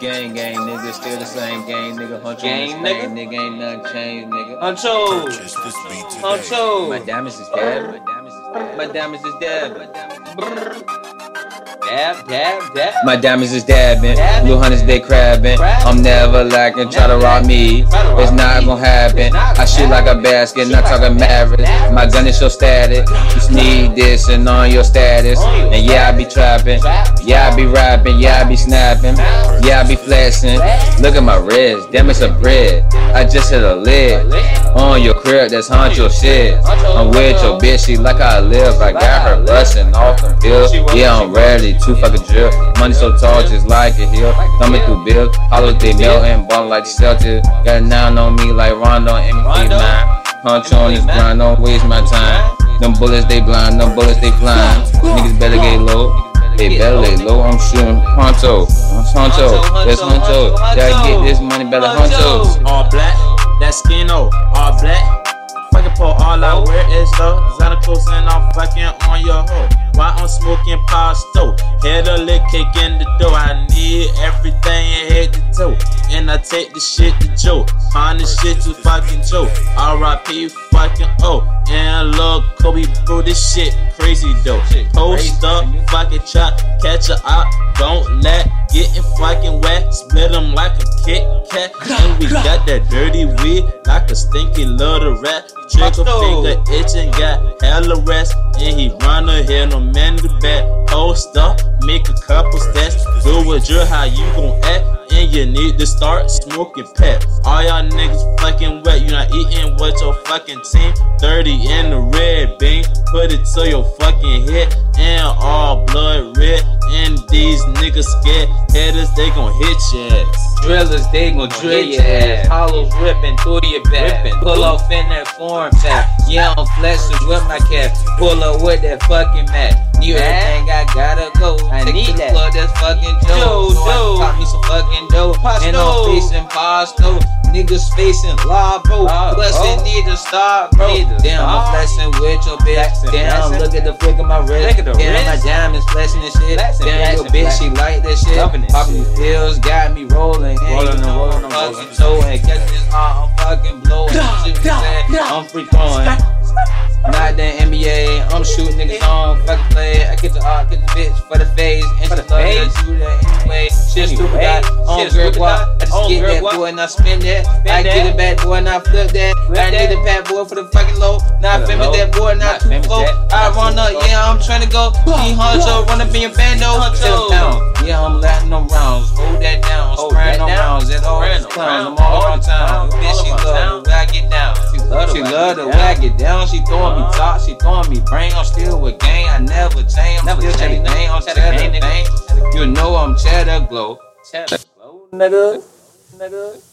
gang, gang, nigga. Still the same gang, nigga. Huncho Gang, on this nigga. nigga. Ain't nothing changed, nigga. Huncho. Purchase this beat today. My Huncho. damage is dead. My damage is dead. My damage is dead. Dab, dab, dab. My diamonds is dabbing, Dabbing. blue hunters they crabbing. Crabbing. I'm never lacking, try to rob me. lacking, try to rob It's not me. gonna happen. I shoot like a basket, not talking a Mavericks. My gun is so static. You need and on your status. And yeah, I be trapping. Yeah, I be rapping. Yeah, I be snapping. Yeah, I be flexing. Look at my wrist, damn it's a bread. I just hit a lid. On your crib, that's Huncho shit. I'm with your bitch, she like I live. I got her bustin' off them pills. Yeah, I'm ready to fucking drill. Money so tall, just like a hill. Thumbing through bills, holiday melting, ballin' like the Celtics. Got a nine on me like Rondo and MVP nine. Hunch on this grind, don't waste my time. Them bullets they blind, them bullets they flying. Niggas better get low. They better lay low, I'm shooting Huncho. Huncho, that's Huncho. Gotta get this money better Huncho. all black, that skin oh, all black. Fucking pull all I wear is the clothes and I'm fucking on your hoe. While I'm smoking pasta, head a lick kick in the door. I need everything head to toe, I take the shit to Joe. Find the shit to fucking Joe. R.I.P. fucking oh, and look Kobe, bro, this shit crazy though. Post up, fucking chop, catch a up, don't let getting fucking wet, split 'em like a Kit Kat, and we got that dirty weed like a stinky little rat. Trigger finger itching, got hella rest, and he run ahead, no man in the Post up, make a couple steps, do what you how you gon' act, and you need to start smoking pep. All y'all niggas fucking wet, you not eating with your fucking team. 30 in the red bean, put it to your fucking head, and all blood red. And these niggas scared, headers they gon' hit your ass. Drillers, they gon' drill your ass. Hollows ripping through your back. Ripping Pull off in that foreign pack. Yeah, I'm flexing with my cap. Pull up with that fucking mat. Need fucking. Joe, So I Joe. Me some fucking dough. And I'm facing pasto. Niggas facing law, bro. Law, Plus bro. they need to start, bro. Damn, I'm flexing with your bitch. Damn, look at the flick of my wrist. Damn, my diamonds flexing and shit. Damn, your bitch, she like that shit. Popping pills got me rolling. Rolling and rolling I'm and fucking toe catch this hard, I'm fucking blowing. Shit was sad, I'm free throwing. Not the NBA, I'm shooting niggas on fucking play. I get the art, get the bitch for the face, and For she the love do that anyway. Shit stupid got on girl guap. I just on get that boy and I spin that. I that. get it back boy and I flip that. Flip I need a pat boy for the fucking low. I the famous that boy, not Not too that. I run up, yeah, I'm trying to go. King Huncho, run up in your bando. Sit down. Yeah, I'm letting them rounds. Hold that down. Spraying them rounds. At all clowns. I'm all All around these town. clowns. Bitch, All she love the way I get down. She love the way I get down. way I get down. She throwing me Uh-huh. top. She throwing me brain. I'm still with gang. I never change. I'm Never still change. cheddar gang. I'm Cheddar cheddar gang. You know I'm cheddar glow. Nigga, nigga.